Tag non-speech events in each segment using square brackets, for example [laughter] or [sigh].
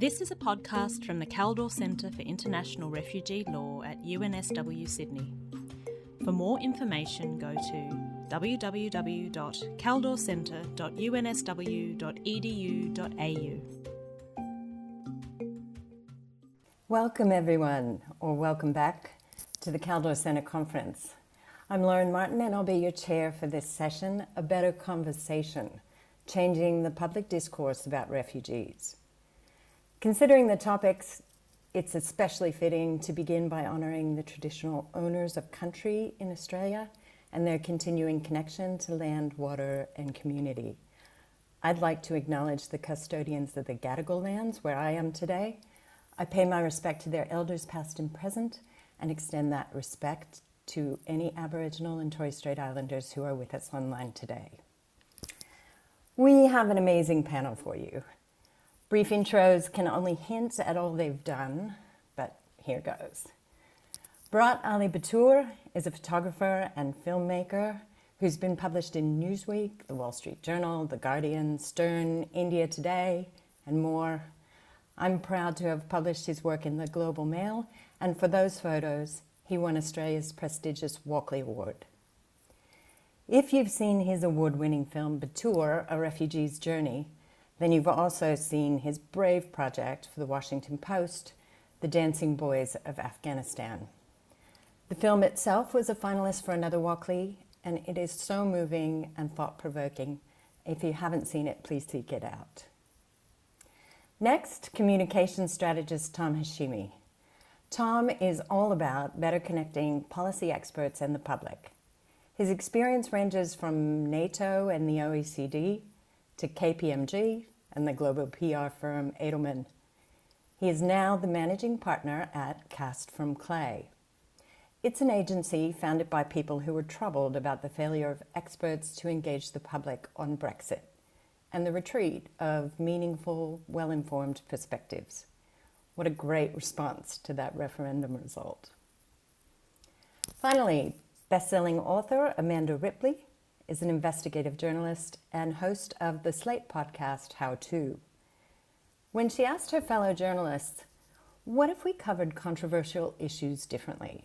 This is a podcast from the Kaldor Centre for International Refugee Law at UNSW Sydney. For more information, go to www.kaldorcentre.unsw.edu.au. Welcome, everyone, or welcome back to the Kaldor Centre Conference. I'm Lauren Martin, and I'll be your chair for this session A Better Conversation Changing the Public Discourse about Refugees. Considering the topics, it's especially fitting to begin by honouring the traditional owners of country in Australia and their continuing connection to land, water, and community. I'd like to acknowledge the custodians of the Gadigal lands where I am today. I pay my respect to their elders, past and present, and extend that respect to any Aboriginal and Torres Strait Islanders who are with us online today. We have an amazing panel for you. Brief intros can only hint at all they've done, but here goes. Barat Ali Batoor is a photographer and filmmaker who's been published in Newsweek, The Wall Street Journal, The Guardian, Stern, India Today, and more. I'm proud to have published his work in the Global Mail, and for those photos, he won Australia's prestigious Walkley Award. If you've seen his award winning film Batoor, A Refugee's Journey, then you've also seen his brave project for the Washington Post, The Dancing Boys of Afghanistan. The film itself was a finalist for another Walkley, and it is so moving and thought provoking. If you haven't seen it, please seek it out. Next, communication strategist Tom Hashemi. Tom is all about better connecting policy experts and the public. His experience ranges from NATO and the OECD to KPMG and the global PR firm Edelman. He is now the managing partner at Cast from Clay. It's an agency founded by people who were troubled about the failure of experts to engage the public on Brexit and the retreat of meaningful, well informed perspectives. What a great response to that referendum result. Finally, best selling author Amanda Ripley is an investigative journalist and host of the Slate podcast, How To. When she asked her fellow journalists, What if we covered controversial issues differently,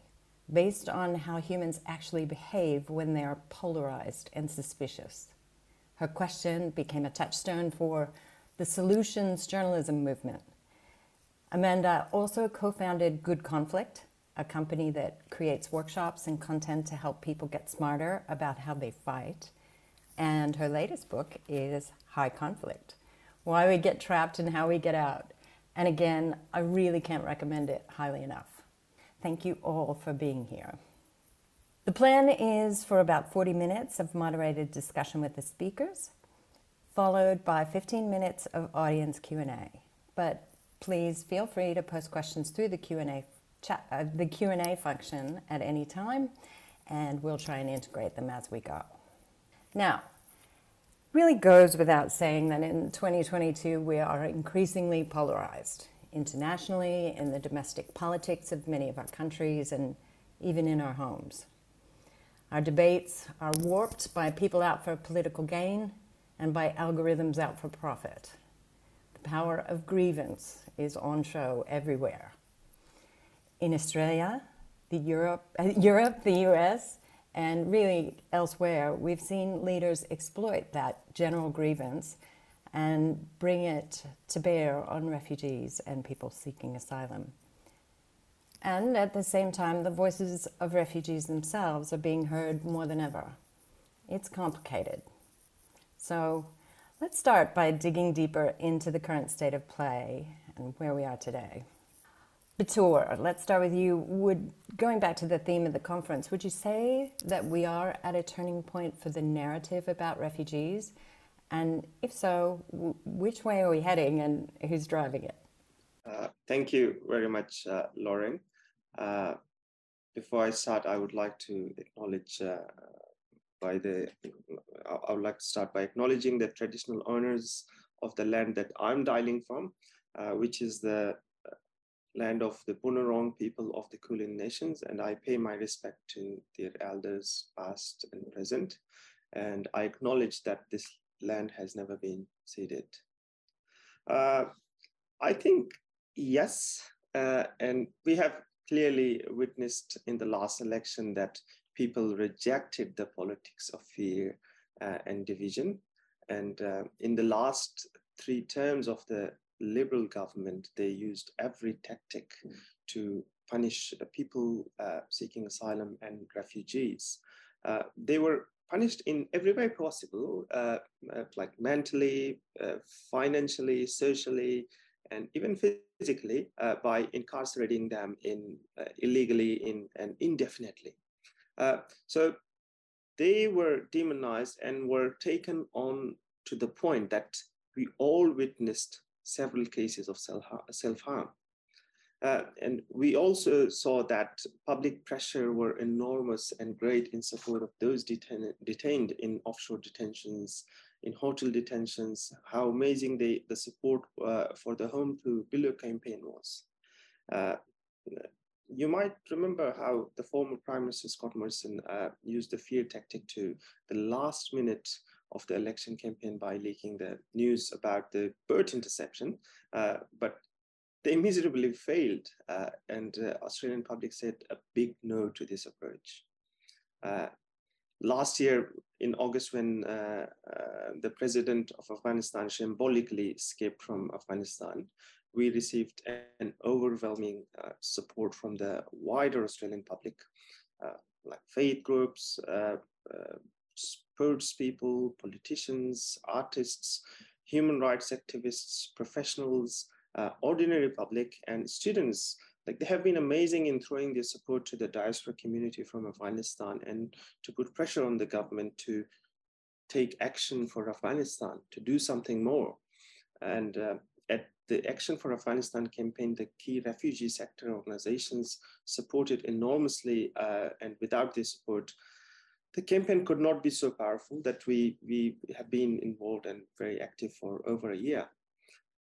based on how humans actually behave when they are polarized and suspicious? Her question became a touchstone for the solutions journalism movement. Amanda also co founded Good Conflict, a company that creates workshops and content to help people get smarter about how they fight. And her latest book is High Conflict Why We Get Trapped and How We Get Out. And again, I really can't recommend it highly enough. Thank you all for being here. The plan is for about 40 minutes of moderated discussion with the speakers, followed by 15 minutes of audience Q&A. But please feel free to post questions through the Q&A chat, uh, the Q&A function at any time, and we'll try and integrate them as we go. Now, really goes without saying that in 2022 we are increasingly polarized internationally, in the domestic politics of many of our countries, and even in our homes. Our debates are warped by people out for political gain and by algorithms out for profit. The power of grievance is on show everywhere in Australia, the Europe, uh, Europe, the US, and really elsewhere, we've seen leaders exploit that general grievance and bring it to bear on refugees and people seeking asylum. And at the same time, the voices of refugees themselves are being heard more than ever. It's complicated. So let's start by digging deeper into the current state of play and where we are today. Batoor, let's start with you. Would going back to the theme of the conference, would you say that we are at a turning point for the narrative about refugees? And if so, which way are we heading and who's driving it? Uh, thank you very much, uh, Lauren. Uh, before I start, I would like to acknowledge uh, by the, I would like to start by acknowledging the traditional owners of the land that I'm dialing from, uh, which is the land of the Bunurong people of the Kulin Nations, and I pay my respect to their elders, past and present. And I acknowledge that this land has never been ceded. Uh, I think yes, uh, and we have clearly witnessed in the last election that people rejected the politics of fear uh, and division. And uh, in the last three terms of the liberal government, they used every tactic to punish people uh, seeking asylum and refugees. Uh, they were punished in every way possible, uh, uh, like mentally, financially, socially, and even physically by incarcerating them in illegally in, and indefinitely. so they were demonized and were taken on to the point that we all witnessed several cases of self-harm. Uh, and we also saw that public pressure were enormous and great in support of those detain detained in offshore detentions, in hotel detentions, how amazing they, the support uh, for the Home to Bilo campaign was. Uh, you might remember how the former Prime Minister Scott Morrison uh, used the fear tactic to the last minute of the election campaign by leaking the news about the bird interception. Uh, but they miserably failed, uh, and uh, Australian public said a big no to this approach. Uh, last year in August, when uh, the president of Afghanistan symbolically escaped from Afghanistan, we received an overwhelming support from the wider Australian public, like faith groups, sports people, politicians, artists, human rights activists, professionals, uh, ordinary public and students. Like they have been amazing in throwing their support to the diaspora community from afghanistan and to put pressure on the government to take action for afghanistan to do something more. And uh, at the action for afghanistan campaign the key refugee sector organizations supported enormously uh, and without their support the campaign could not be so powerful that we we have been involved and very active for over a year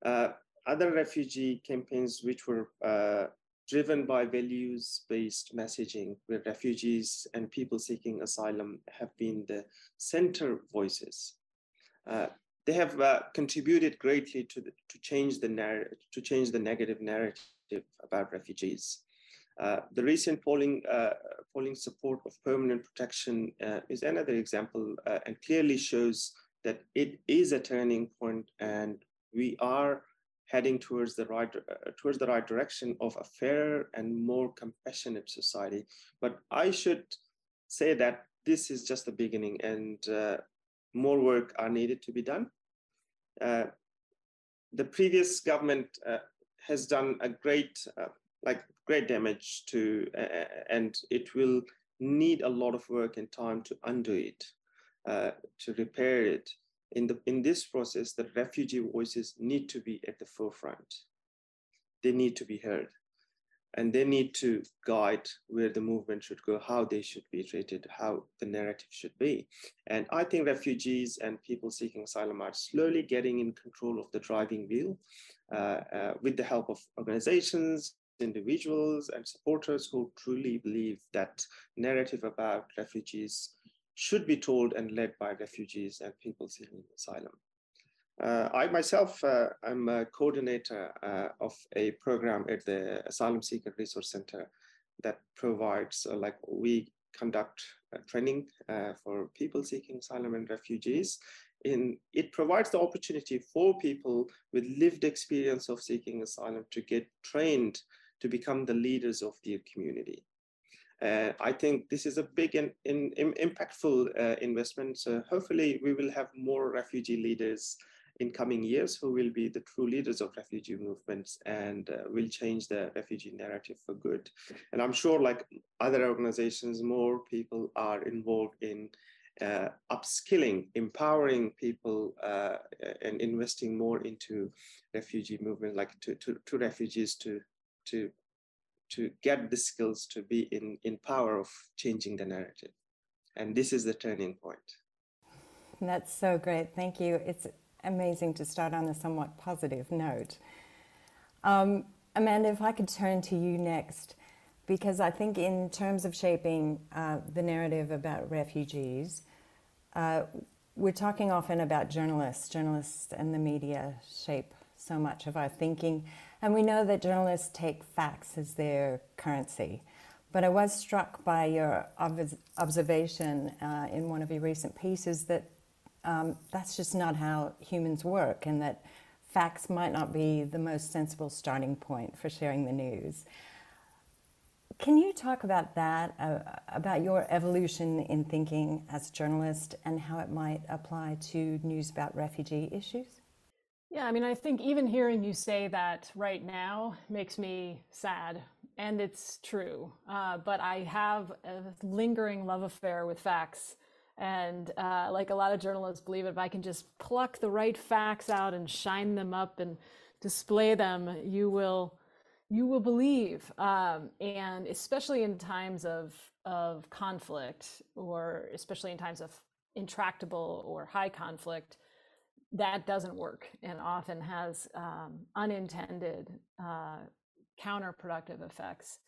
uh, other refugee campaigns which were uh, driven by values-based messaging, where refugees and people seeking asylum have been the center voices. Uh, they have uh, contributed greatly to, the, to change the narrative, to change the negative narrative about refugees. Uh, the recent polling, uh, polling support of permanent protection uh, is another example uh, and clearly shows that it is a turning point and we are heading towards the right uh, towards the right direction of a fairer and more compassionate society. But I should say that this is just the beginning, and more work are needed to be done. The previous government has done a great like great damage to, uh, and it will need a lot of work and time to undo it, to repair it in, the, in this process, the refugee voices need to be at the forefront. They need to be heard. And they need to guide where the movement should go, how they should be treated, how the narrative should be. And I think refugees and people seeking asylum are slowly getting in control of the driving wheel uh, uh, with the help of organizations, individuals, and supporters who truly believe that narrative about refugees should be told and led by refugees and people seeking asylum. Uh, I myself, uh, I'm a coordinator uh, of a program at the Asylum Seeker Resource Center that provides, uh, like we conduct training uh, for people seeking asylum and refugees. In, it provides the opportunity for people with lived experience of seeking asylum to get trained to become the leaders of their community. Uh, I think this is a big and in, in, impactful uh, investment. So hopefully we will have more refugee leaders in coming years who will be the true leaders of refugee movements and uh, will change the refugee narrative for good. And I'm sure like other organizations, more people are involved in uh, upskilling, empowering people uh, and investing more into refugee movement, like to, to, to refugees to, to to get the skills to be in, in power of changing the narrative. And this is the turning point. That's so great. Thank you. It's amazing to start on a somewhat positive note. Um, Amanda, if I could turn to you next, because I think, in terms of shaping uh, the narrative about refugees, uh, we're talking often about journalists. Journalists and the media shape so much of our thinking. And we know that journalists take facts as their currency. But I was struck by your observation uh, in one of your recent pieces that um, that's just not how humans work, and that facts might not be the most sensible starting point for sharing the news. Can you talk about that, uh, about your evolution in thinking as a journalist and how it might apply to news about refugee issues? Yeah, I mean, I think even hearing you say that right now makes me sad, and it's true. Uh, but I have a lingering love affair with facts. And uh, like a lot of journalists believe, if I can just pluck the right facts out and shine them up and display them, you will you will believe um, and especially in times of of conflict or especially in times of intractable or high conflict that doesn't work and often has um, unintended uh, counterproductive effects.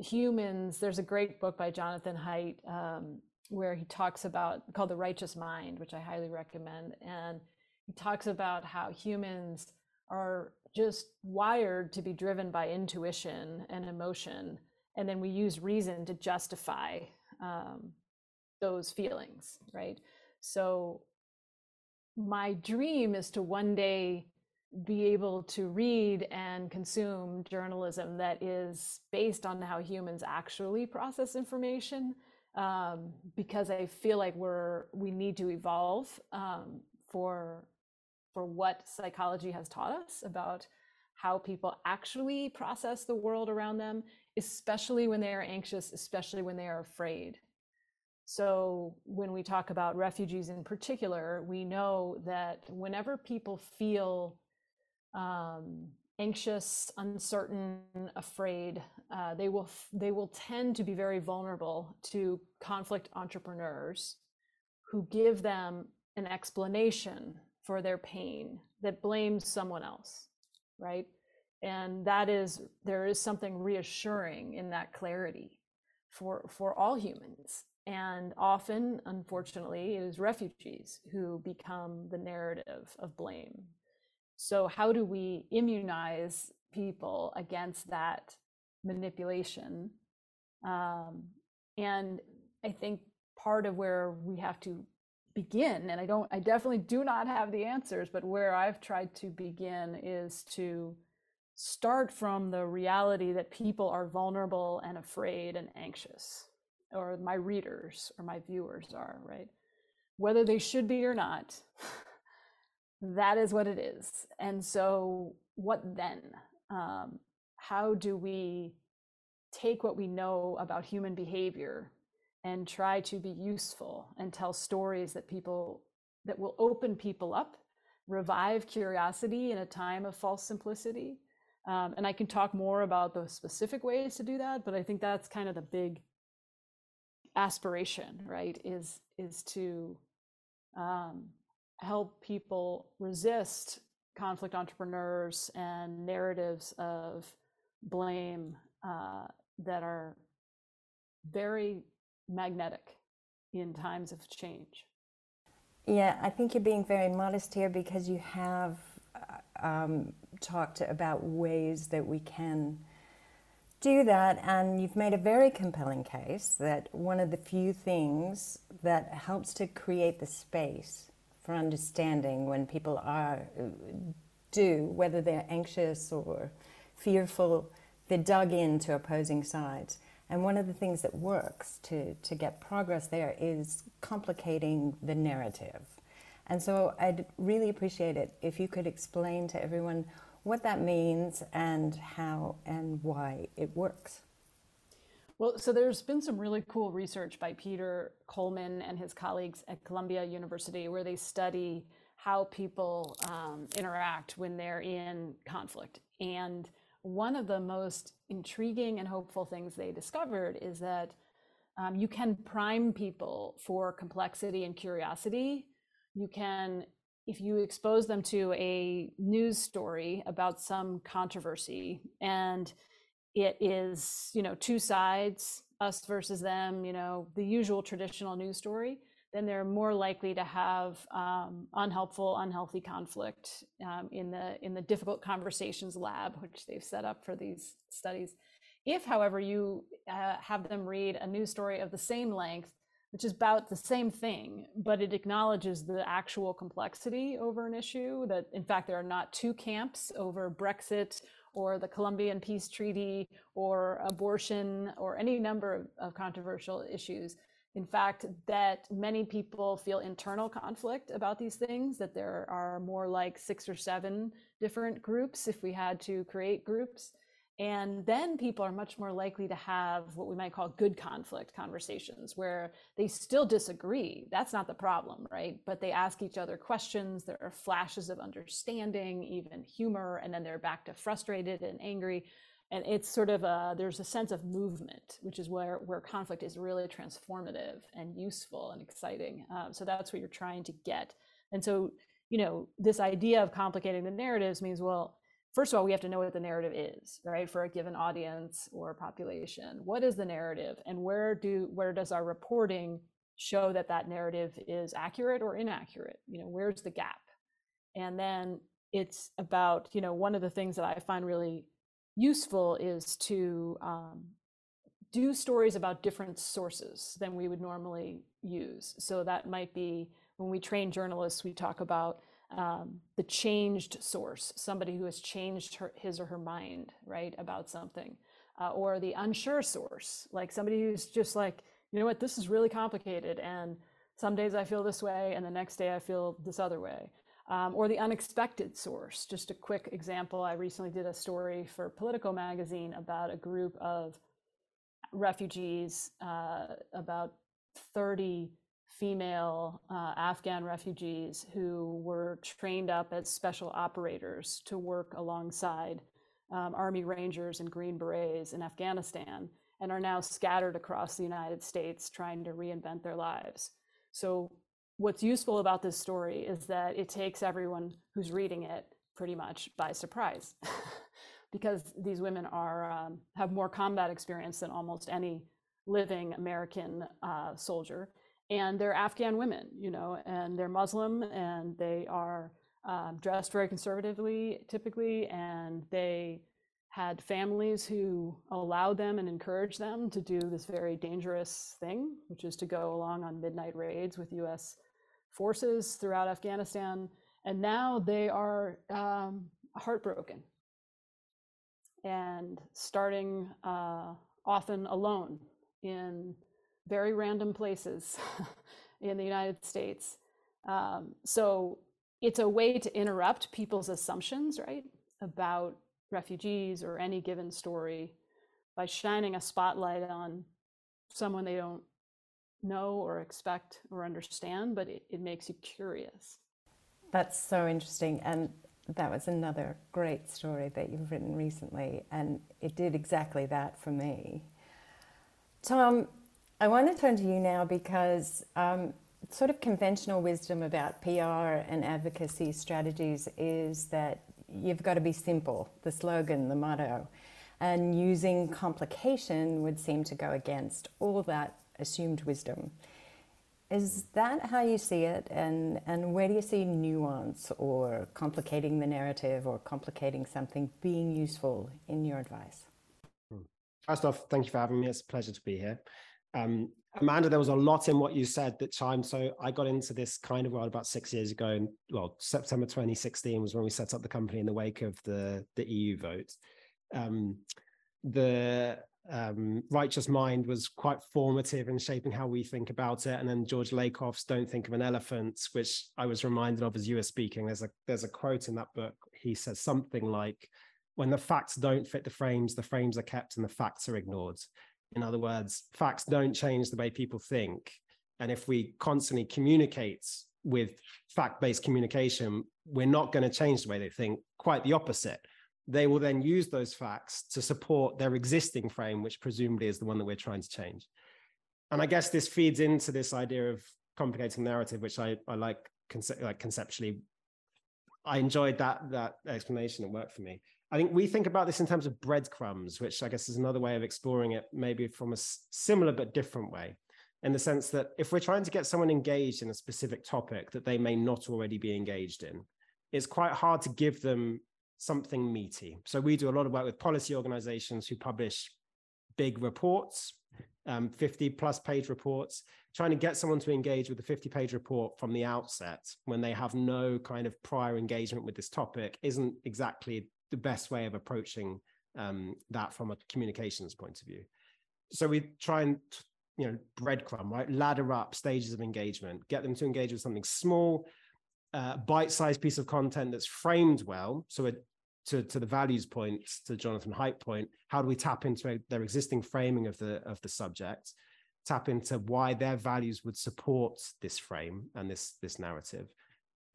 Humans there's a great book by jonathan haidt um, where he talks about called the righteous mind which i highly recommend and he talks about how humans are just wired to be driven by intuition and emotion and then we use reason to justify um, those feelings right? So my dream is to one day be able to read and consume journalism that is based on how humans actually process information um, because i feel like we're we need to evolve um, for for what psychology has taught us about how people actually process the world around them, especially when they are anxious, especially when they are afraid. So, when we talk about refugees in particular, we know that whenever people feel um, anxious, uncertain, afraid, uh, they will they will tend to be very vulnerable to conflict entrepreneurs who give them an explanation for their pain that blames someone else, right? And that is, there is something reassuring in that clarity for, for all humans. And often, unfortunately, it is refugees who become the narrative of blame. So, how do we immunize people against that manipulation? Um, and I think part of where we have to begin and i don't i definitely do not have the answers but where i've tried to begin is to start from the reality that people are vulnerable and afraid and anxious or my readers or my viewers are right? Whether they should be or not [laughs] that is what it is. And so what then? Um, how do we take what we know about human behavior and try to be useful and tell stories that people that will open people up revive curiosity in a time of false simplicity? Um, and i can talk more about the specific ways to do that but i think that's kind of the big aspiration right is is to um, help people resist conflict entrepreneurs and narratives of blame uh, that are very magnetic in times of change. Yeah, I think you're being very modest here because you have uh, um, talked about ways that we can do that, and you've made a very compelling case that one of the few things that helps to create the space for understanding when people are do whether they're anxious or fearful, they're dug into opposing sides and one of the things that works to, to get progress there is complicating the narrative. And so I'd really appreciate it if you could explain to everyone what that means and how and why it works. Well, so there's been some really cool research by Peter Coleman and his colleagues at Columbia University where they study how people um, interact when they're in conflict. And one of the most intriguing and hopeful things they discovered is that um, you can prime people for complexity and curiosity. You can, if you expose them to a news story about some controversy and it is, you know, two sides, us versus them, you know, the usual traditional news story, then they're more likely to have um, unhelpful, unhealthy conflict um, in the in the difficult conversations lab, which they've set up for these studies. If, however, you uh, have them read a news story of the same length, which is about the same thing, but it acknowledges the actual complexity over an issue, that in fact there are not two camps over Brexit or the Colombian Peace Treaty or abortion or any number of, of controversial issues in fact, that many people feel internal conflict about these things, that there are more like six or seven different groups if we had to create groups. And then people are much more likely to have what we might call good conflict conversations where they still disagree. That's not the problem, right? But they ask each other questions. There are flashes of understanding, even humor, and then they're back to frustrated and angry and it's sort of a there's a sense of movement which is where where conflict is really transformative and useful and exciting um, so that's what you're trying to get and so you know this idea of complicating the narratives means well first of all we have to know what the narrative is right for a given audience or population. What is the narrative and where do where does our reporting show that that narrative is accurate or inaccurate? You know where's the gap? And then it's about you know one of the things that i find really useful is to um, do stories about different sources than we would normally use. So that might be when we train journalists, we talk about um, the changed source, somebody who has changed her, his or her mind, right, about something, uh, or the unsure source, like somebody who's just like, you know what, this is really complicated, and some days I feel this way, and the next day I feel this other way um, or the unexpected source. Just a quick example I recently did a story for Politico magazine about a group of refugees, uh, about 30 female uh, Afghan refugees who were trained up as special operators to work alongside um, Army Rangers and Green Berets in Afghanistan and are now scattered across the United States trying to reinvent their lives. So what's useful about this story is that it takes everyone who's reading it pretty much by surprise [laughs] because these women are um, have more combat experience than almost any living american uh, soldier and they're afghan women you know and they're muslim and they are um, dressed very conservatively typically and they had families who allowed them and encouraged them to do this very dangerous thing, which is to go along on midnight raids with US forces throughout Afghanistan, and now they are um, heartbroken and starting uh, often alone in very random places [laughs] in the United States. Um, so it's a way to interrupt people's assumptions, right, about refugees or any given story by shining a spotlight on someone they don't know or expect or understand, but it, it makes you curious. That's so interesting. And that was another great story that you've written recently. And it did exactly that for me. Tom, I want to turn to you now because um, sort of conventional wisdom about PR and advocacy strategies is that you've got to be simple, the slogan, the motto. And using complication would seem to go against all that assumed wisdom. Is that how you see it? And, and where do you see nuance or complicating the narrative or complicating something being useful in your advice? Hmm. First off, thank you for having me. It's a pleasure to be here. Um, Amanda, there was a lot in what you said that time. So I got into this kind of world about six years ago. And well, September 2016 was when we set up the company in the wake of the, the EU vote. Um, the um, Righteous Mind was quite formative in shaping how we think about it. And then George Lakoff's Don't Think of an Elephant, which I was reminded of as you were speaking. There's a there's a quote in that book. He says something like, when the facts don't fit the frames, the frames are kept and the facts are ignored. In other words, facts don't change the way people think. And if we constantly communicate with fact based communication, we're not going to change the way they think, quite the opposite they will then use those facts to support their existing frame, which presumably is the one that we're trying to change. And I guess this feeds into this idea of complicating narrative, which I, I like, conce- like conceptually. I enjoyed that that explanation. It worked for me. I think we think about this in terms of breadcrumbs, which I guess is another way of exploring it, maybe from a similar but different way. in the sense that if we're trying to get someone engaged in a specific topic that they may not already be engaged in, it's quite hard to give them something meaty. So we do a lot of work with policy organizations who publish big reports, um, 50 plus page reports, trying to get someone to engage with a 50 page report from the outset when they have no kind of prior engagement with this topic isn't exactly the best way of approaching um, that from a communications point of view. So we try and you know breadcrumb right? Ladder up stages of engagement get them to engage with something small uh, bite-sized piece of content that's framed well. So it, to, to the values point to jonathan haidt point how do we tap into their existing framing of the of the subject? Tap into why their values would support this frame and this this narrative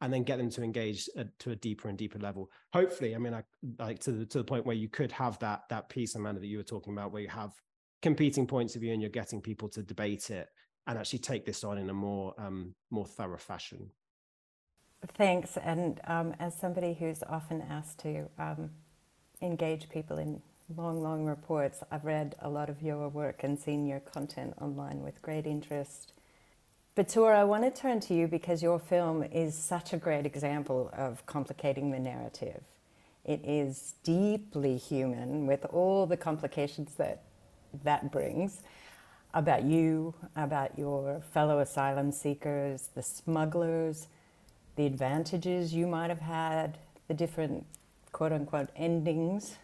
and then get them to engage to a deeper and deeper level hopefully i mean i like to the, to the point where you could have that that piece amanda that you were talking about where you have competing points of view and you're getting people to debate it and actually take this on in a more um, more thorough fashion. Thanks. And um, as somebody who's often asked to um, engage people in long, long reports, I've read a lot of your work and seen your content online with great interest. Batoor, I want to turn to you because your film is such a great example of complicating the narrative. It is deeply human with all the complications that that brings about you, about your fellow asylum seekers, the smugglers, the advantages you might have had, the different quote unquote endings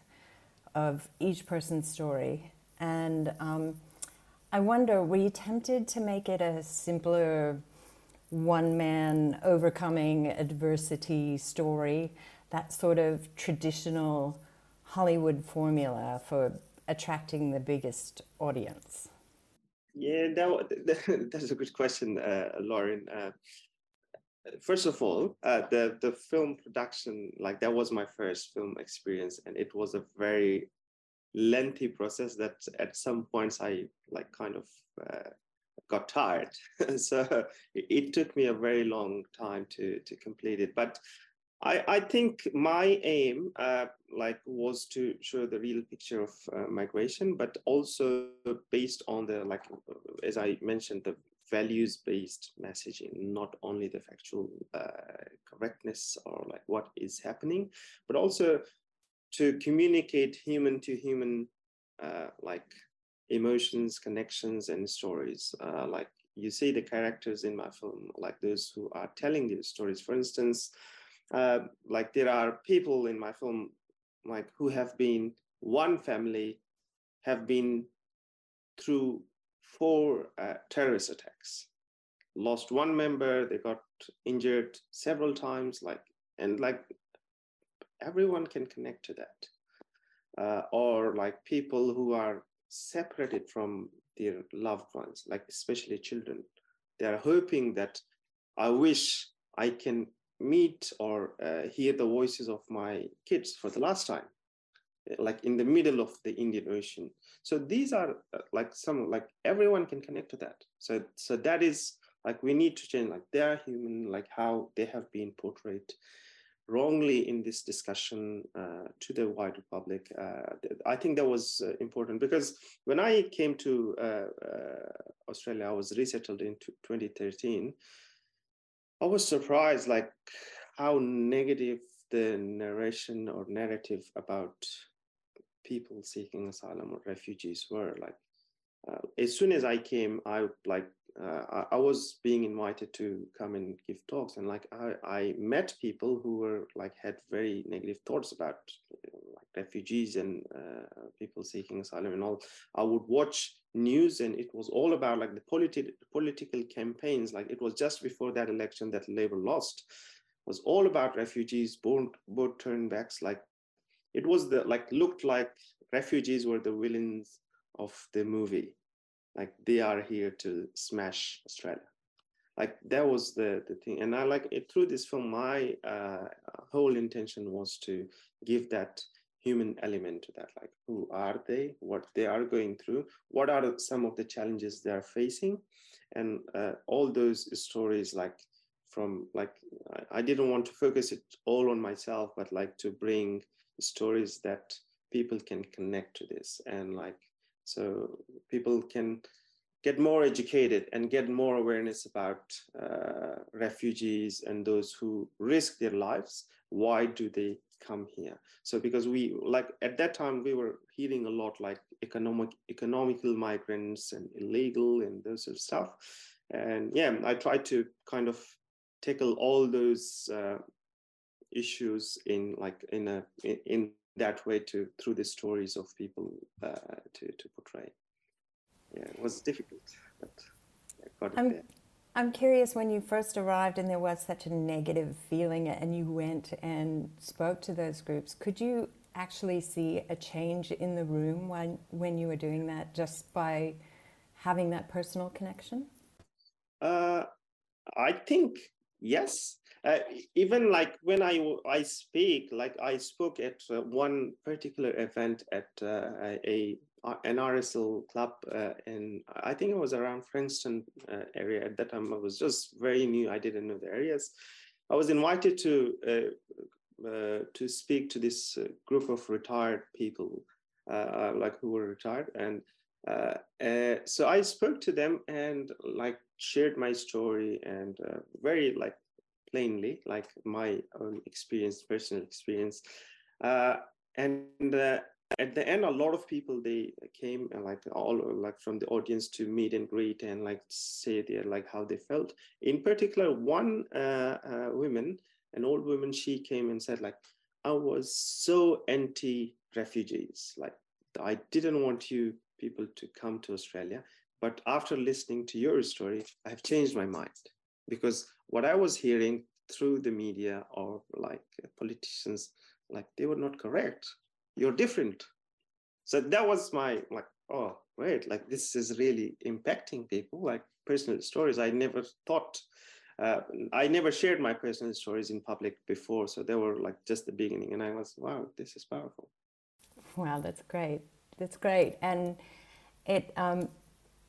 of each person's story. And um, I wonder, were you tempted to make it a simpler one man overcoming adversity story, that sort of traditional Hollywood formula for attracting the biggest audience? Yeah, [laughs] that, that's a good question, uh, Lauren. Uh, first of all, uh, the the film production, like that was my first film experience, and it was a very lengthy process that at some points I like kind of uh, got tired. [laughs] so it, took me a very long time to to complete it, but I, I think my aim uh, like was to show the real picture of uh, migration, but also based on the like as I mentioned the values based messaging, not only the factual uh, correctness or like what is happening, but also to communicate human to human uh, like emotions, connections, and stories. Uh, like you see the characters in my film, like those who are telling these stories. For instance uh, like there are people in my film like who have been one family have been through four uh, terrorist attacks lost one member they got injured several times like and like everyone can connect to that. Uh, or like people who are separated from their loved ones like especially children. They are hoping that i wish i can meet or uh, hear the voices of my kids for the last time like in the middle of the indian ocean. So these are uh, like some like everyone can connect to that. So so that is like we need to change like they're human like how they have been portrayed wrongly in this discussion uh, to the wider public uh, i think that was uh, important because when i came to uh, australia i was resettled in 2013 I was surprised, like how negative the narration or narrative about people seeking asylum or refugees were. Like, uh, as soon as I came, I like uh, I, I, was being invited to come and give talks, and like I, I met people who were like had very negative thoughts about know, like refugees and uh, people seeking asylum and all. I would watch news, and it was all about like the politi- political campaigns. Like it was just before that election that Labour lost, was all about refugees, boat boat turnbacks. Like it was the like looked like refugees were the villains of the movie like they are here to smash australia. Like that was the the thing. And i like it through this film my uh, whole intention was to give that human element to that like who are they what they are going through what are some of the challenges they are facing. And uh, all those stories like from like I, I didn't want to focus it all on myself but like to bring stories that people can connect to this. And like so people can get more educated and get more awareness about uh, refugees and those who risk their lives. Why do they come here? So because we like at that time we were hearing a lot like economic economical migrants and illegal and those sort of stuff. And yeah, I tried to kind of tackle all those uh, issues in like in a in, in that way to through the stories of people uh, to to portray yeah, it was difficult, but I got it I'm, there. I'm curious when you first arrived and there was such a negative feeling and you went and spoke to those groups, could you actually see a change in the room when, when you were doing that just by having that personal connection? Uh, I think yes. Uh, even like when I I speak, like I spoke at uh, one particular event at uh, a an RSL club uh, in I think it was around Frankston uh, area at that time. I was just very new. I didn't know the areas. I was invited to uh, uh to speak to this uh, group of retired people, uh, like who were retired, and so I spoke to them and like shared my story and very like plainly, like my own experience, personal experience, and at the end a lot of people they came and like all like from the audience to meet and greet and like say their like how they felt. In particular one uh, uh, woman an old woman she came and said like i was so anti refugees like i didn't want you people to come to australia but after listening to your story i've changed my mind. Because what i was hearing through the media or like politicians like they were not correct. You're different. So that was my like oh great like this is really impacting people like personal stories. I never thought uh, i never shared my personal stories in public before. So they were like just the beginning. And i was wow this is powerful. Wow that's great. That's great. And it um,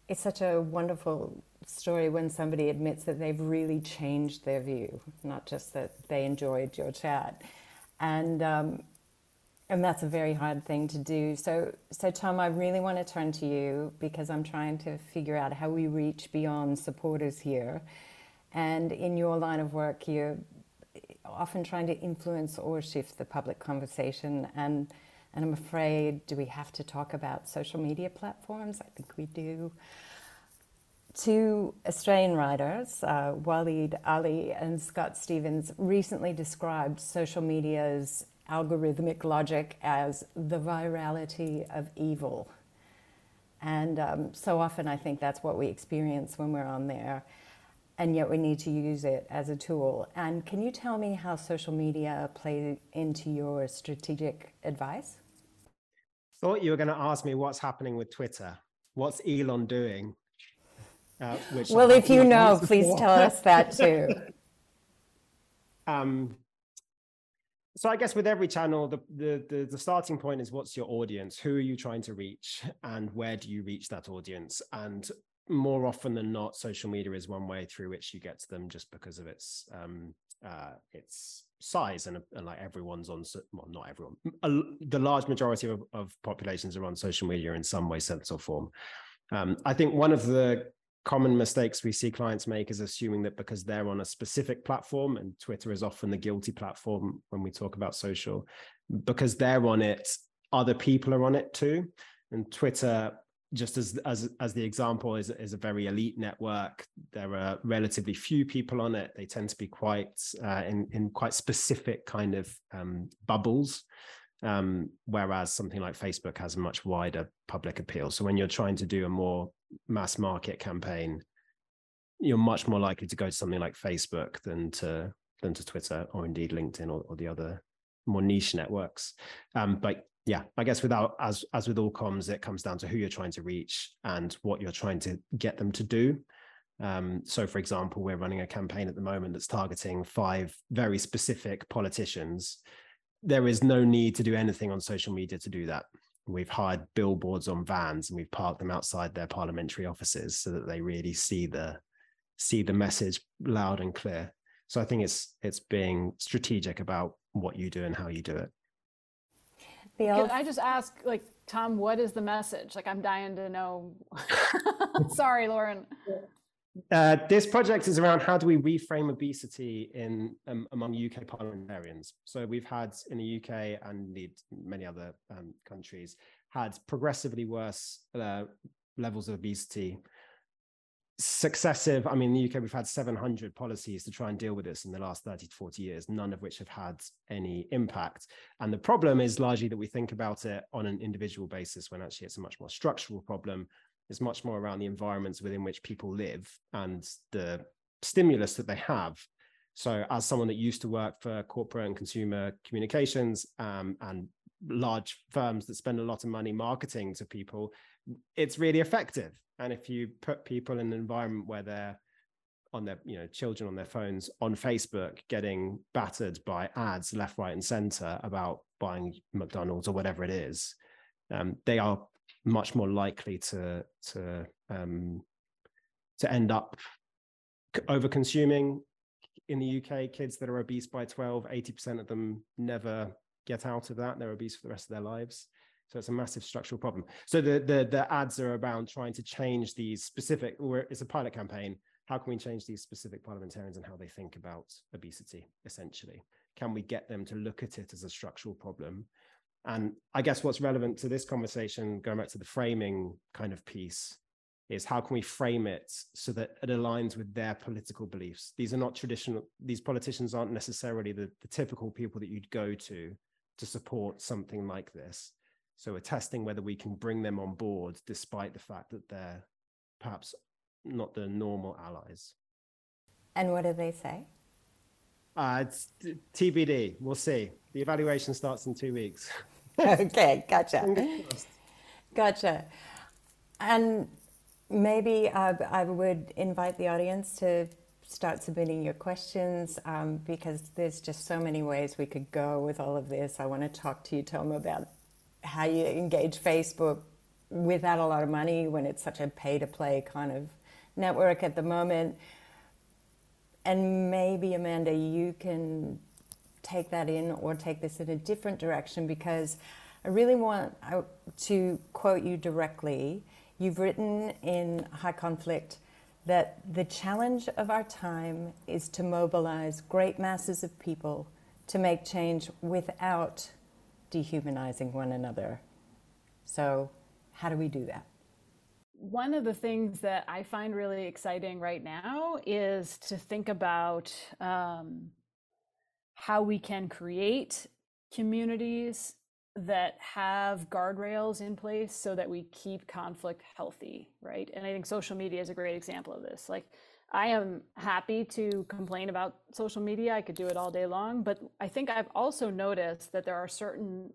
it's such a wonderful story when somebody admits that they've really changed their view not just that they enjoyed your chat and um, and that's a very hard thing to do. So, so Tom, I really want to turn to you because I'm trying to figure out how we reach beyond supporters here. And in your line of work, you're often trying to influence or shift the public conversation. And, and I'm afraid, do we have to talk about social media platforms? I think we do. Two Australian writers, uh, Waleed Aly and Scott Stephens, recently described social media's algorithmic logic as the virality of evil. And um, so often I think that's what we experience when we're on there, and yet we need to use it as a tool. And can you tell me how social media plays into your strategic advice? Thought you were going to ask me what's happening with Twitter. What's Elon doing? Uh, well, if you [laughs] know, please tell us that [laughs] too. um, so I guess with every channel, the, the, the the starting point is what's your audience? Who are you trying to reach, and where do you reach that audience? And more often than not, social media is one way through which you get to them, just because of its um, uh, its size and, and like everyone's on well not everyone a, the large majority of, of populations are on social media in some way sense or form. Um, i think one of the common mistakes we see clients make is assuming that because they're on a specific platform and twitter is often the guilty platform when we talk about social because they're on it other people are on it too. And twitter just as as as the example is is a very elite network there are relatively few people on it they tend to be quite uh, in in quite specific kind of um, bubbles um, whereas something like Facebook has a much wider public appeal. So when you're trying to do a more mass market campaign, you're much more likely to go to something like Facebook than to than to Twitter or indeed LinkedIn or, or the other more niche networks. Um, but yeah, I guess without as as with all comms, it comes down to who you're trying to reach and what you're trying to get them to do. Um, so, for example, we're running a campaign at the moment that's targeting five very specific politicians there is no need to do anything on social media to do that. We've hired billboards on vans and we've parked them outside their parliamentary offices so that they really see the see the message loud and clear. So I think it's it's being strategic about what you do and how you do it. Can I just ask, like, Tom, what is the message? Like, I'm dying to know. [laughs] Sorry, Lauren. Uh, this project is around how do we reframe obesity in um, among UK parliamentarians. So we've had in the UK and indeed many other um, countries had progressively worse uh, levels of obesity. Successive, I mean, in the UK, we've had 700 policies to try and deal with this in the last 30 to 40 years, none of which have had any impact. And the problem is largely that we think about it on an individual basis when actually it's a much more structural problem it's much more around the environments within which people live and the stimulus that they have. So, as someone that used to work for corporate and consumer communications um, and large firms that spend a lot of money marketing to people, it's really effective. And if you put people in an environment where they're on their, you know, children on their phones on Facebook getting battered by ads left, right, and center about buying McDonald's or whatever it is, um, they are much more likely to to um, to end up over consuming in the UK kids that are obese by 12 80% of them never get out of that. They're obese for the rest of their lives so it's a massive structural problem so the the, the ads are around trying to change these specific or it's a pilot campaign how can we change these specific parliamentarians and how they think about obesity essentially can we get them to look at it as a structural problem and I guess what's relevant to this conversation, going back to the framing kind of piece, is how can we frame it so that it aligns with their political beliefs? These are not traditional, these politicians aren't necessarily the, the typical people that you'd go to to support something like this. So we're testing whether we can bring them on board despite the fact that they're perhaps not the normal allies. And what do they say? Uh, it's TBD. We'll see. The evaluation starts in two weeks. [laughs] okay, gotcha. Gotcha. And maybe uh, I would invite the audience to start submitting your questions um, because there's just so many ways we could go with all of this. I want to talk to you, Tom, about how you engage Facebook without a lot of money when it's such a pay to play kind of network at the moment. And maybe, Amanda, you can take that in or take this in a different direction because I really want to quote you directly. You've written in High Conflict that the challenge of our time is to mobilize great masses of people to make change without dehumanizing one another. So, how do we do that? One of the things that I find really exciting right now is to think about um, how we can create communities that have guardrails in place so that we keep conflict healthy, right? And I think social media is a great example of this. Like, I am happy to complain about social media. I could do it all day long, but I think I've also noticed that there are certain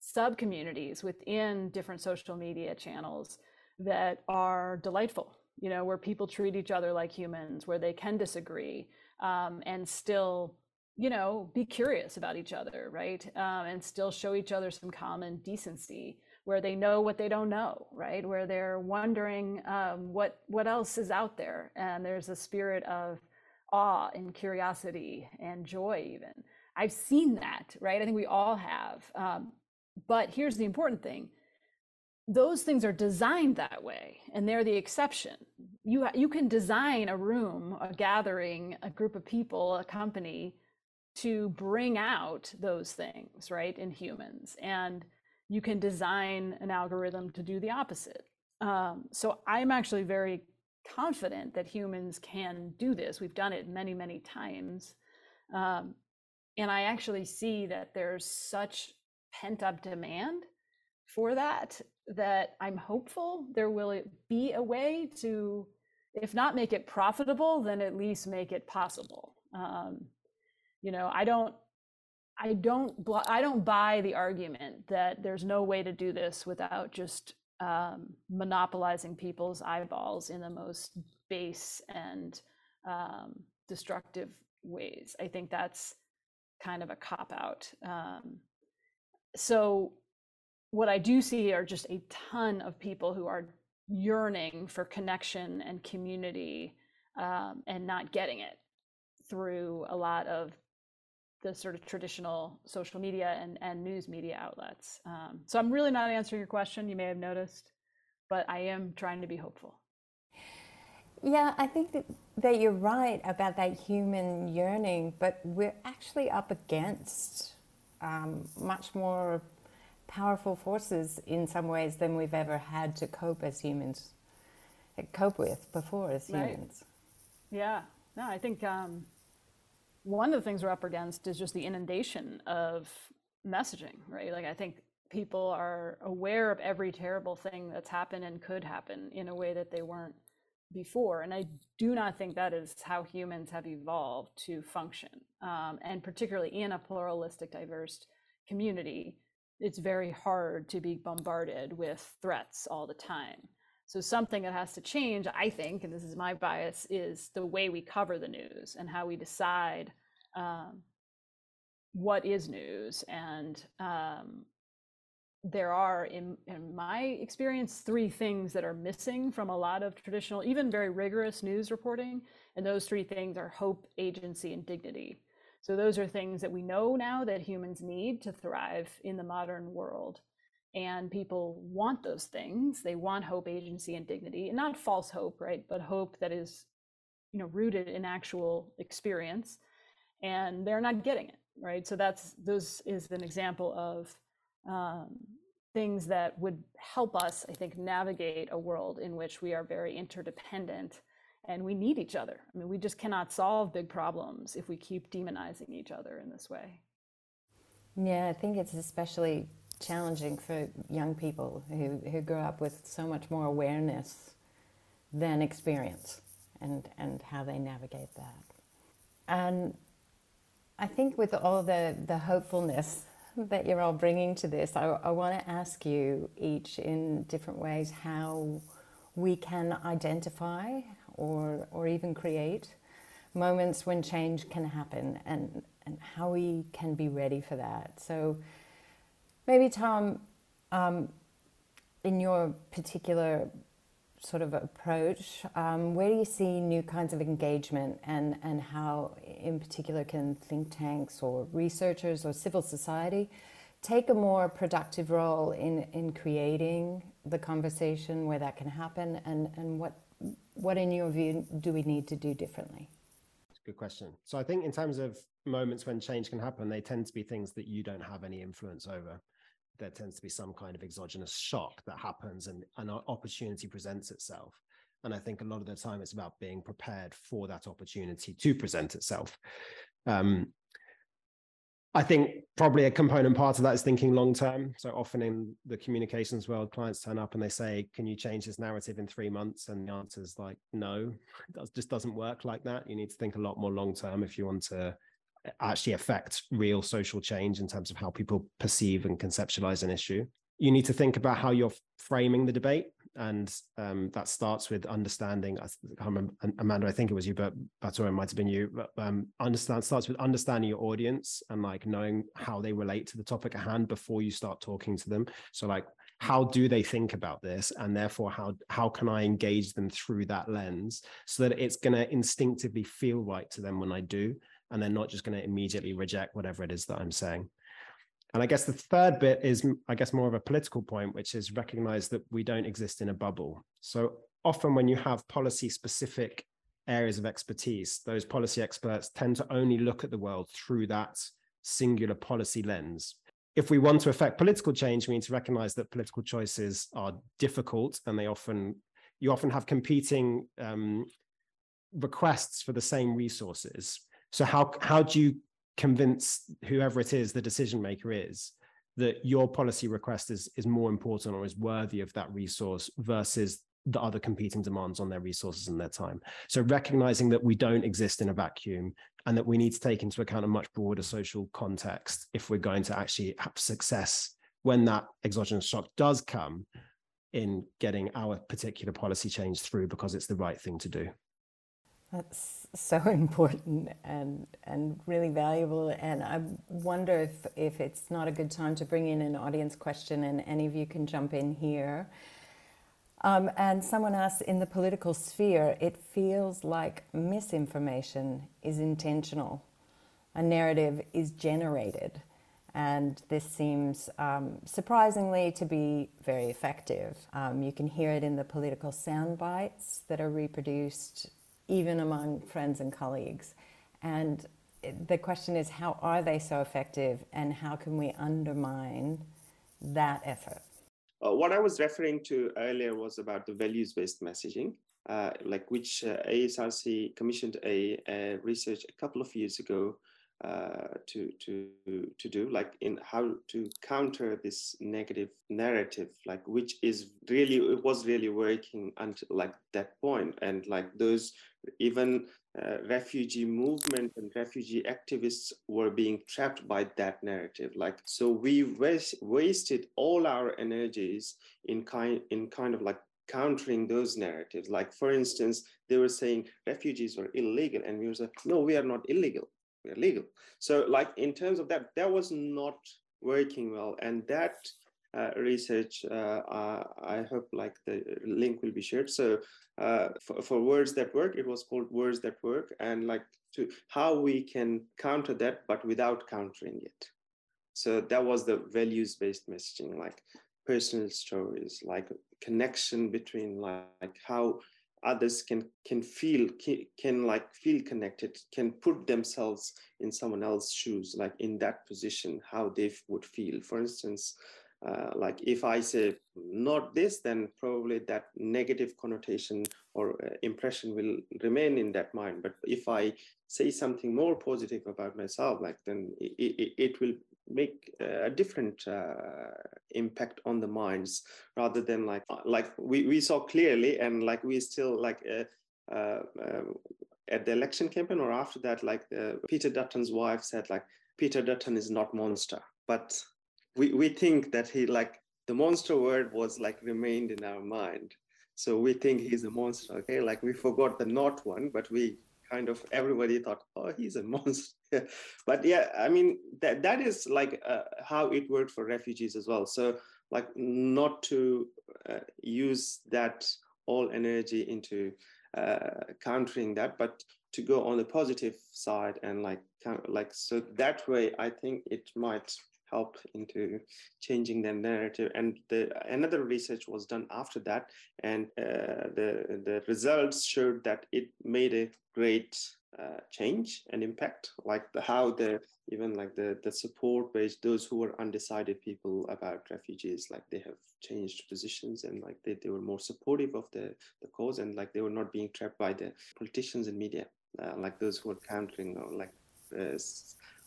sub communities within different social media channels that are delightful, you know, where people treat each other like humans, where they can disagree um, and still you know, be curious about each other, right? Um, and still show each other some common decency where they know what they don't know, right? Where they're wondering um, what what else is out there, and there's a spirit of awe and curiosity and joy. Even I've seen that, right? I think we all have. Um, but here's the important thing: those things are designed that way, and they're the exception. You you can design a room, a gathering, a group of people, a company to bring out those things, right, in humans. And you can design an algorithm to do the opposite. Um, so I'm actually very confident that humans can do this. We've done it many, many times. Um, and I actually see that there's such pent up demand for that that I'm hopeful there will be a way to, if not make it profitable, then at least make it possible. Um, you know i don't i don't i don't buy the argument that there's no way to do this without just um, monopolizing people's eyeballs in the most base and um, destructive ways. I think that's kind of a cop out um, so what i do see are just a ton of people who are yearning for connection and community um, and not getting it through a lot of the sort of traditional social media and, and news media outlets. Um, so I'm really not answering your question, you may have noticed, but I am trying to be hopeful. Yeah, I think that, that you're right about that human yearning, but we're actually up against um, much more powerful forces in some ways than we've ever had to cope as humans, cope with before as humans. Right. Yeah, no, I think um, one of the things we're up against is just the inundation of messaging, right? Like, I think people are aware of every terrible thing that's happened and could happen in a way that they weren't before. And I do not think that is how humans have evolved to function. Um, and particularly in a pluralistic, diverse community, it's very hard to be bombarded with threats all the time. So something that has to change, I think, and this is my bias, is the way we cover the news and how we decide um, what is news. And um, there are, in, in my experience, three things that are missing from a lot of traditional, even very rigorous news reporting. And those three things are hope, agency, and dignity. So those are things that we know now that humans need to thrive in the modern world and people want those things. They want hope agency and dignity and not false hope right but hope that is you know rooted in actual experience and they're not getting it right? So that's those is an example of um, things that would help us i think navigate a world in which we are very interdependent and we need each other. I mean we just cannot solve big problems if we keep demonizing each other in this way. Yeah i think it's especially challenging for young people who, who grow up with so much more awareness than experience and, and how they navigate that. And I think with all the, the hopefulness that you're all bringing to this, I, I want to ask you each in different ways how we can identify or, or even create moments when change can happen and, and how we can be ready for that. So Maybe, Tom, um, in your particular sort of approach, um, where do you see new kinds of engagement and, and how, in particular, can think tanks or researchers or civil society take a more productive role in, in creating the conversation where that can happen? And, and what, what, in your view, do we need to do differently? Good question. So I think in terms of moments when change can happen, they tend to be things that you don't have any influence over there tends to be some kind of exogenous shock that happens and an opportunity presents itself. And I think a lot of the time it's about being prepared for that opportunity to present itself. Um, I think probably a component part of that is thinking long term. So often in the communications world, clients turn up and they say, "Can you change this narrative in three months?" And the answer is like, "No, [laughs] it just doesn't work like that. You need to think a lot more long term if you want to actually affect real social change in terms of how people perceive and conceptualize an issue. You need to think about how you're framing the debate. And um, that starts with understanding. I remember, Amanda, I think it was you, but Batoor might have been you. But um, understand starts with understanding your audience and like knowing how they relate to the topic at hand before you start talking to them. So, like, how do they think about this and therefore how how can i engage them through that lens so that it's going to instinctively feel right to them when i do and they're not just going to immediately reject whatever it is that I'm saying. And I guess the third bit is, I guess, more of a political point, which is recognize that we don't exist in a bubble. So often when you have policy specific areas of expertise, those policy experts tend to only look at the world through that singular policy lens. If we want to affect political change, we need to recognize that political choices are difficult and they often, you often have competing um, requests for the same resources. So how how do you convince whoever it is the decision maker is that your policy request is is more important or is worthy of that resource versus the other competing demands on their resources and their time. So recognizing that we don't exist in a vacuum and that we need to take into account a much broader social context if we're going to actually have success when that exogenous shock does come in getting our particular policy change through because it's the right thing to do. That's so [laughs] important and and really valuable. And I wonder if, if it's not a good time to bring in an audience question, and any of you can jump in here. Um, and someone asked in the political sphere, it feels like misinformation is intentional. a narrative is generated. And this seems um, surprisingly to be very effective. Um, you can hear it in the political sound bites that are reproduced even among friends and colleagues. And the question is how are they so effective and how can we undermine that effort? Uh, what I was referring to earlier was about the values based messaging. Uh, like which uh, ASRC commissioned a, a, research a couple of years ago uh, to to to do like in how to counter this negative narrative like which is really it was really working until like that point. And like those even uh, refugee movement and refugee activists were being trapped by that narrative like so we was, wasted all our energies in kind in kind of like countering those narratives. Like for instance they were saying refugees were illegal and we were saying no we are not illegal legal. So like in terms of that, that was not working well. And that uh, research, uh, I hope like the link will be shared. So uh, for, for words that work, it was called words that work and like to how we can counter that, but without countering it. So that was the values based messaging, like personal stories, like connection between like how others can can feel can, can, like feel connected can put themselves in someone else's shoes like in that position how they would feel. For instance uh, like if i say not this then probably that negative connotation or uh, impression will remain in that mind. But if i say something more positive about myself like then it, it, it will make a different uh, impact on the minds rather than like uh, like we, we saw clearly and like we still like uh, uh, um, at the election campaign or after that like uh, peter dutton's wife said like peter dutton is not monster. But we, we think that he like the monster word was like remained in our mind. So we think he's a monster okay? Like we forgot the not one but we kind of everybody thought, oh, he's a [laughs] monster. but yeah, I mean, that, that is like uh, how it worked for refugees as well. So, like, not to uh, use that all energy into uh, countering that, but to go on the positive side and like, like, so that way, I think it might help into changing the narrative. And the, another research was done after that, and uh, the the results showed that it made a great uh, change and impact, like the, how the even like the the support base, those who were undecided people about refugees, like they have changed positions and like they, they were more supportive of the the cause and like they were not being trapped by the politicians and media, uh, like those who were countering or like uh,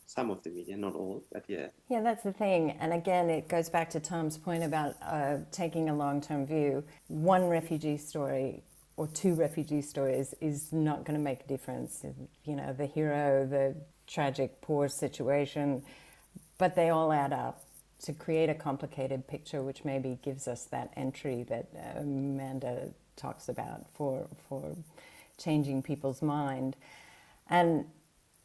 some of the media, not all, but yeah. Yeah, that's the thing. And again, it goes back to Tom's point about uh, taking a long term view. One refugee story or two refugee stories is not going to make a difference. You know, the hero, the tragic, poor situation, but they all add up to create a complicated picture, which maybe gives us that entry that Amanda talks about for for changing people's mind. And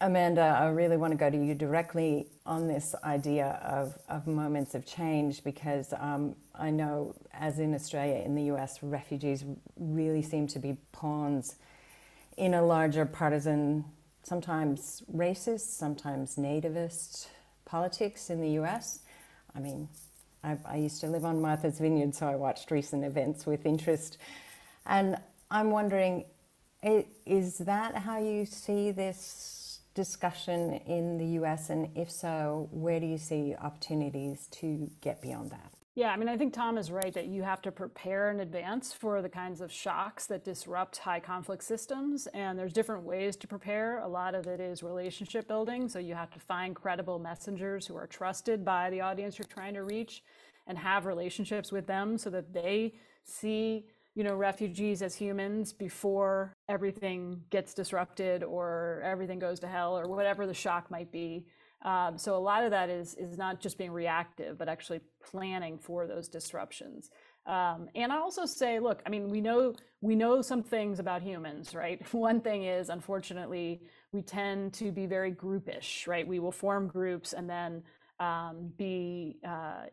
Amanda, I really want to go to you directly on this idea of, of moments of change because um, I know, as in Australia, in the US, refugees really seem to be pawns in a larger partisan, sometimes racist, sometimes nativist politics in the US. I mean, I, I used to live on Martha's Vineyard, so I watched recent events with interest. And I'm wondering, is that how you see this? Discussion in the US? And if so, where do you see opportunities to get beyond that? Yeah, I mean, I think Tom is right that you have to prepare in advance for the kinds of shocks that disrupt high conflict systems. And there's different ways to prepare. A lot of it is relationship building. So you have to find credible messengers who are trusted by the audience you're trying to reach and have relationships with them so that they see you know refugees as humans before everything gets disrupted or everything goes to hell or whatever the shock might be. Um, so a lot of that is is not just being reactive but actually planning for those disruptions. Um, and i also say look i mean we know we know some things about humans right? [laughs] One thing is unfortunately we tend to be very groupish right? We will form groups and then um, be uh,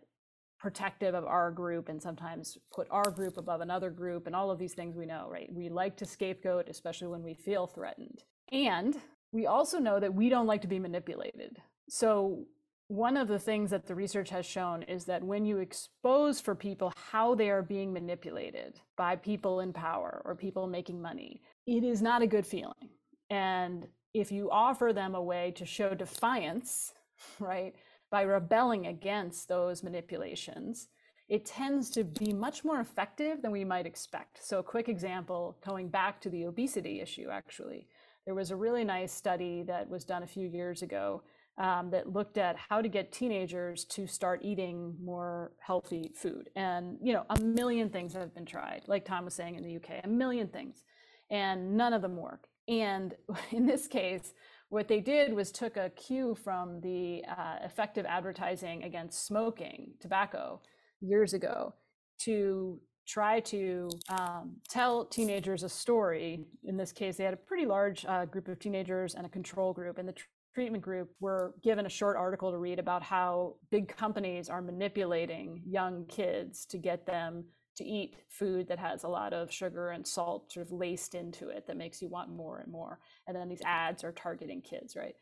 protective of our group and sometimes put our group above another group and all of these things we know, right? We like to scapegoat, especially when we feel threatened. And we also know that we don't like to be manipulated. So, one of the things that the research has shown is that when you expose for people how they are being manipulated by people in power or people making money, it is not a good feeling. And if you offer them a way to show defiance, [laughs] right, by rebelling against those manipulations, it tends to be much more effective than we might expect. So, a quick example going back to the obesity issue, actually, there was a really nice study that was done a few years ago um, that looked at how to get teenagers to start eating more healthy food. And, you know, a million things have been tried, like Tom was saying in the UK, a million things, and none of them work. And [laughs] in this case, what they did was took a cue from the uh, effective advertising against smoking, tobacco, years ago to try to um, tell teenagers a story. In this case, they had a pretty large uh, group of teenagers and a control group. And the tr- treatment group were given a short article to read about how big companies are manipulating young kids to get them to eat food that has a lot of sugar and salt sort of laced into it that makes you want more and more. And then these ads are targeting kids, right?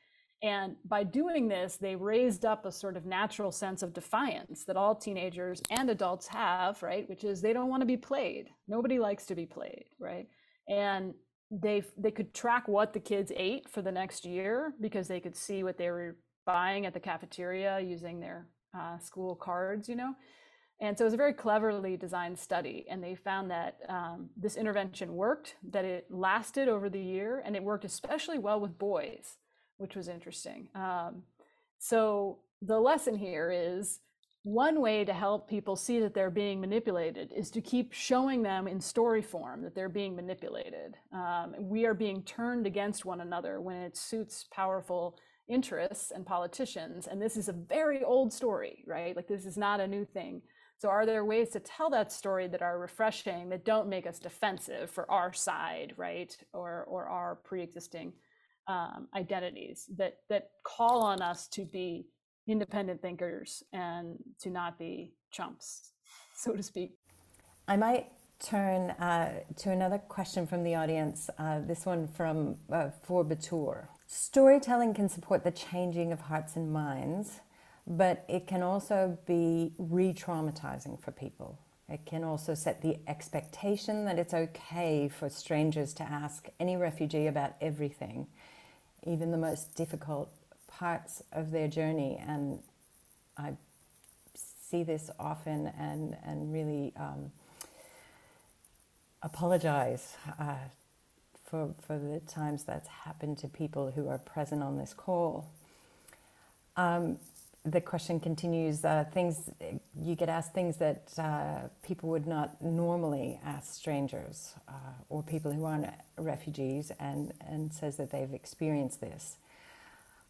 And by doing this, they raised up a sort of natural sense of defiance that all teenagers and adults have, right? Which is they don't want to be played. Nobody likes to be played, right? And they they could track what the kids ate for the next year because they could see what they were buying at the cafeteria using their uh, school cards, you know. And so it was a very cleverly designed study, and they found that um, this intervention worked, that it lasted over the year, and it worked especially well with boys which was interesting. Um, so the lesson here is one way to help people see that they're being manipulated is to keep showing them in story form that they're being manipulated. Um, we are being turned against one another when it suits powerful interests and politicians. And this is a very old story, right? Like this is not a new thing. So, are there ways to tell that story that are refreshing, that don't make us defensive for our side, right, or or our pre-existing um, identities that that call on us to be independent thinkers and to not be chumps, so to speak. I might turn uh, to another question from the audience. Uh, this one from uh, for Batoor. Storytelling can support the changing of hearts and minds, but it can also be re-traumatizing for people. It can also set the expectation that it's okay for strangers to ask any refugee about everything even the most difficult parts of their journey. And I see this often and, and really um, apologize uh, for, for the times that's happened to people who are present on this call. Um, the question continues uh, things you get asked things that uh, people would not normally ask strangers uh, or people who aren't refugees and, and says that they've experienced this.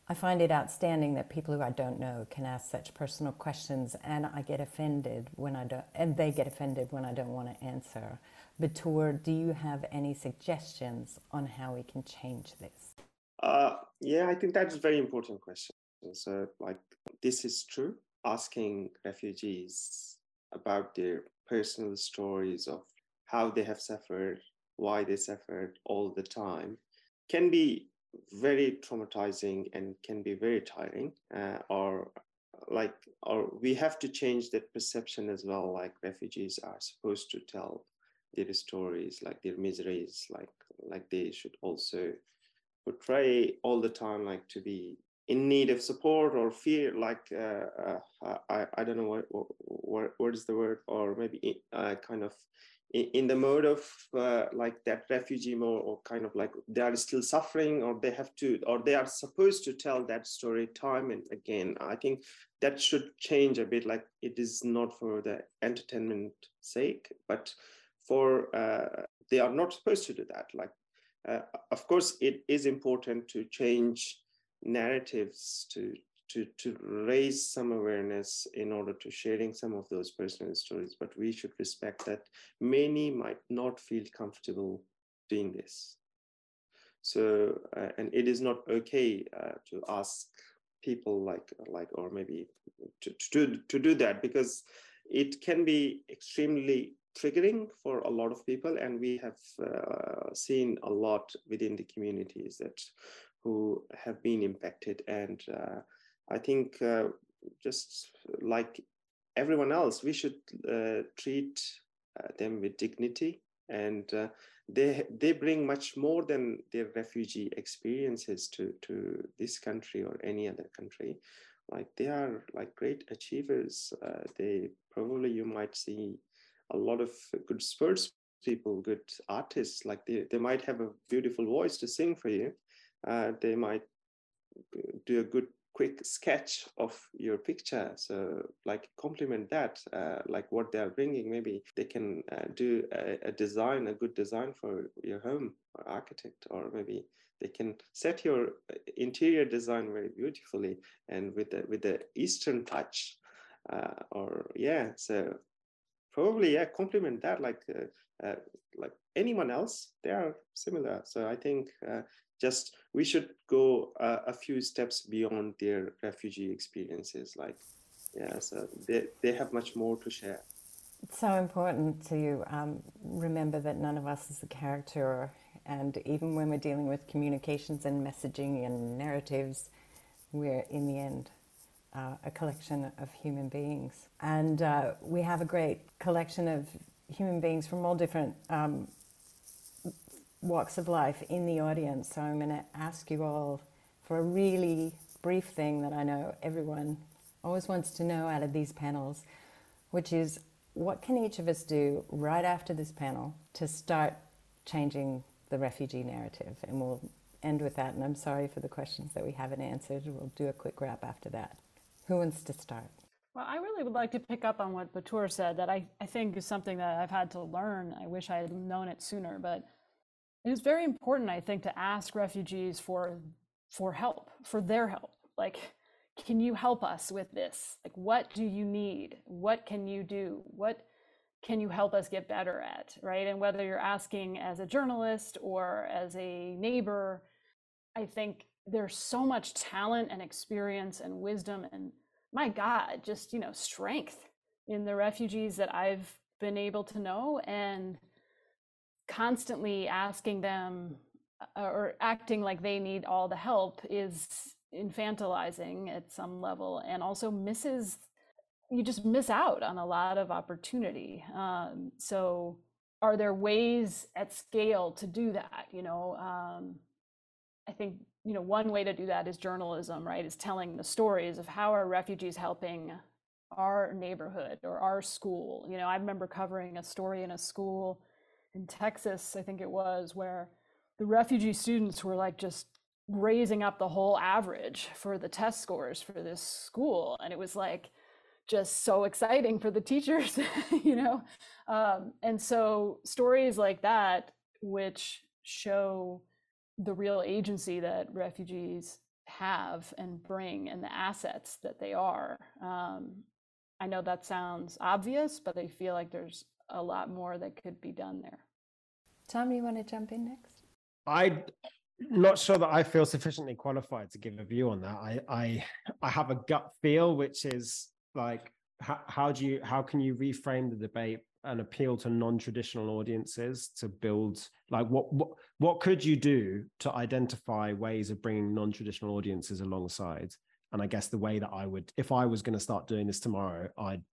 I find it outstanding that people who i don't know can ask such personal questions and i get offended when i don't and they get offended when i don't want to answer Batoor, do you have any suggestions on how we can change this? Uh, yeah i think that's a very important question so, like, this is true. Asking refugees about their personal stories of how they have suffered, why they suffered all the time can be very traumatizing and can be very tiring uh, or like or we have to change that perception as well like refugees are supposed to tell their stories like their miseries like like they should also portray all the time like to be in need of support or fear like uh, uh, I, I don't know what, what what is the word or maybe uh, kind of in, in, the mode of uh, like that refugee mode or kind of like they are still suffering or they have to or they are supposed to tell that story time and again. I think that should change a bit like it is not for the entertainment sake but for uh, they are not supposed to do that. Like uh, of course it is important to change narratives to to to raise some awareness in order to sharing some of those personal stories but we should respect that many might not feel comfortable doing this. So uh, and it is not okay uh, to ask people like like or maybe to, to to do that because it can be extremely triggering for a lot of people and we have uh, seen a lot within the communities that who have been impacted. And uh, I think uh, just like everyone else, we should uh, treat uh, them with dignity. And uh, they they bring much more than their refugee experiences to to this country or any other country. Like they are like great achievers. They probably you might see a lot of good sports people, good artists. Like they, they might have a beautiful voice to sing for you. Uh, they might do a good quick sketch of your picture. So like complement that uh, like what they're bringing. Maybe they can uh, do a, a, design a good design for your home or architect or maybe they can set your uh, interior design very beautifully and with the with the eastern touch uh, or yeah so probably yeah complement that like uh, uh, like anyone else they are similar. So i think uh, just we should go a few steps beyond their refugee experiences like yeah so they, they have much more to share. It's so important to um, remember that none of us is a character and even when we're dealing with communications and messaging and narratives we're in the end uh, a collection of human beings. And uh, we have a great collection of human beings from all different um, walks of life in the audience. So I'm going to ask you all for a really brief thing that I know everyone always wants to know out of these panels, which is what can each of us do right after this panel to start changing the refugee narrative? And we'll end with that. And I'm sorry for the questions that we haven't answered. We'll do a quick wrap after that. Who wants to start? Well, I really would like to pick up on what Batoor said that I, I think is something that I've had to learn. I wish I had known it sooner, but it is very important, I think, to ask refugees for for help, for their help. Like, can you help us with this? Like, what do you need? What can you do? What can you help us get better at? Right. And whether you're asking as a journalist or as a neighbor, I think there's so much talent and experience and wisdom and my god just you know strength in the refugees that i've been able to know and constantly asking them uh, or acting like they need all the help is infantilizing at some level and also misses you just miss out on a lot of opportunity. Um, so are there ways at scale to do that you know? Um, i think you know, one way to do that is journalism, right? Is telling the stories of how are refugees helping our neighborhood or our school. You know, I remember covering a story in a school in Texas, I think it was, where the refugee students were like just raising up the whole average for the test scores for this school. And it was like just so exciting for the teachers, [laughs] you know? Um, and so stories like that, which show the real agency that refugees have and bring and the assets that they are. Um, I know that sounds obvious, but I feel like there's a lot more that could be done there. Tom, you want to jump in next? I'm not sure that I feel sufficiently qualified to give a view on that. I I, I have a gut feel, which is like how, how do you how can you reframe the debate and appeal to non-traditional audiences to build like what what what could you do to identify ways of bringing non-traditional audiences alongside? And i guess the way that i would if i was going to start doing this tomorrow i'd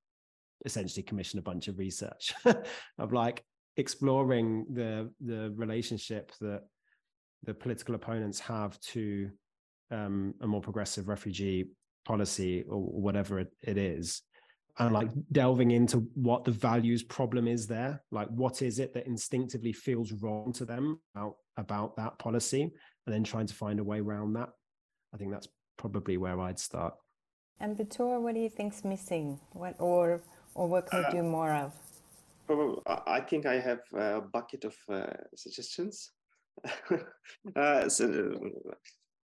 essentially commission a bunch of research [laughs] of like exploring the the relationship that the political opponents have to um, a more progressive refugee policy or whatever it, it is and like delving into what the values problem is there like what is it that instinctively feels wrong to them about about that policy and then trying to find a way around that. I think that's probably where i'd start. And Batoor, what do you think's missing? What or or what could uh, do more of? Probably i think i have a bucket of uh, suggestions. [laughs] Uh, so,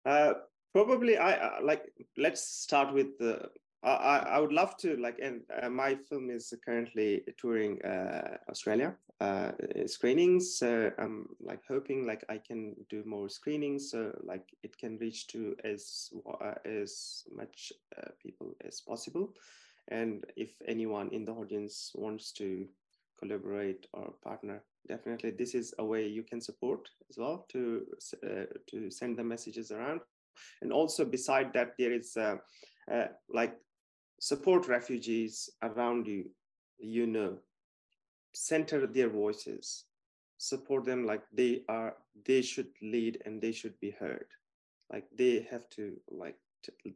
uh, probably i uh, like let's start with the I, I would love to like and uh, my film is currently touring uh, australia uh, screenings so i'm like hoping like i can do more screenings so like it can reach to as uh, as much uh, people as possible and if anyone in the audience wants to collaborate or partner, definitely this is a way you can support as well to uh, to send the messages around. And also beside that, there is uh, uh, like support refugees around you. You know, center their voices, support them like they are. They should lead and they should be heard. Like they have to like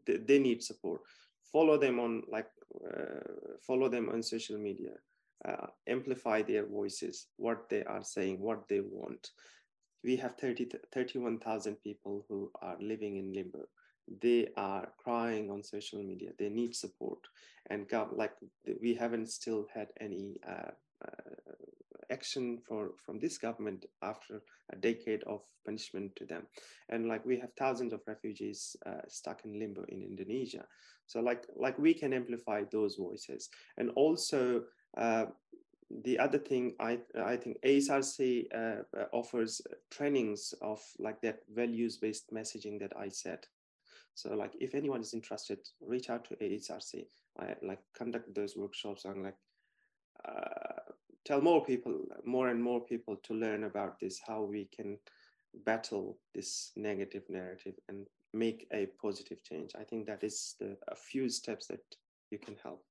they need support follow them on like uh, follow them on social media uh, amplify their voices what they are saying what they want we have 30 31000 people who are living in limbo they are crying on social media. They need support and like we haven't still had any uh, uh, action for from this government after a decade of punishment to them. And like we have thousands of refugees uh, stuck in limbo in indonesia. So like like we can amplify those voices. And also uh, the other thing I, I think ASRC uh, offers trainings of like that values-based messaging that I said. So like if anyone is interested, reach out to ASRC. I like conduct those workshops and like uh, tell more people, more and more people to learn about this, how we can battle this negative narrative and make a positive change. I think that is the, a few steps that you can help.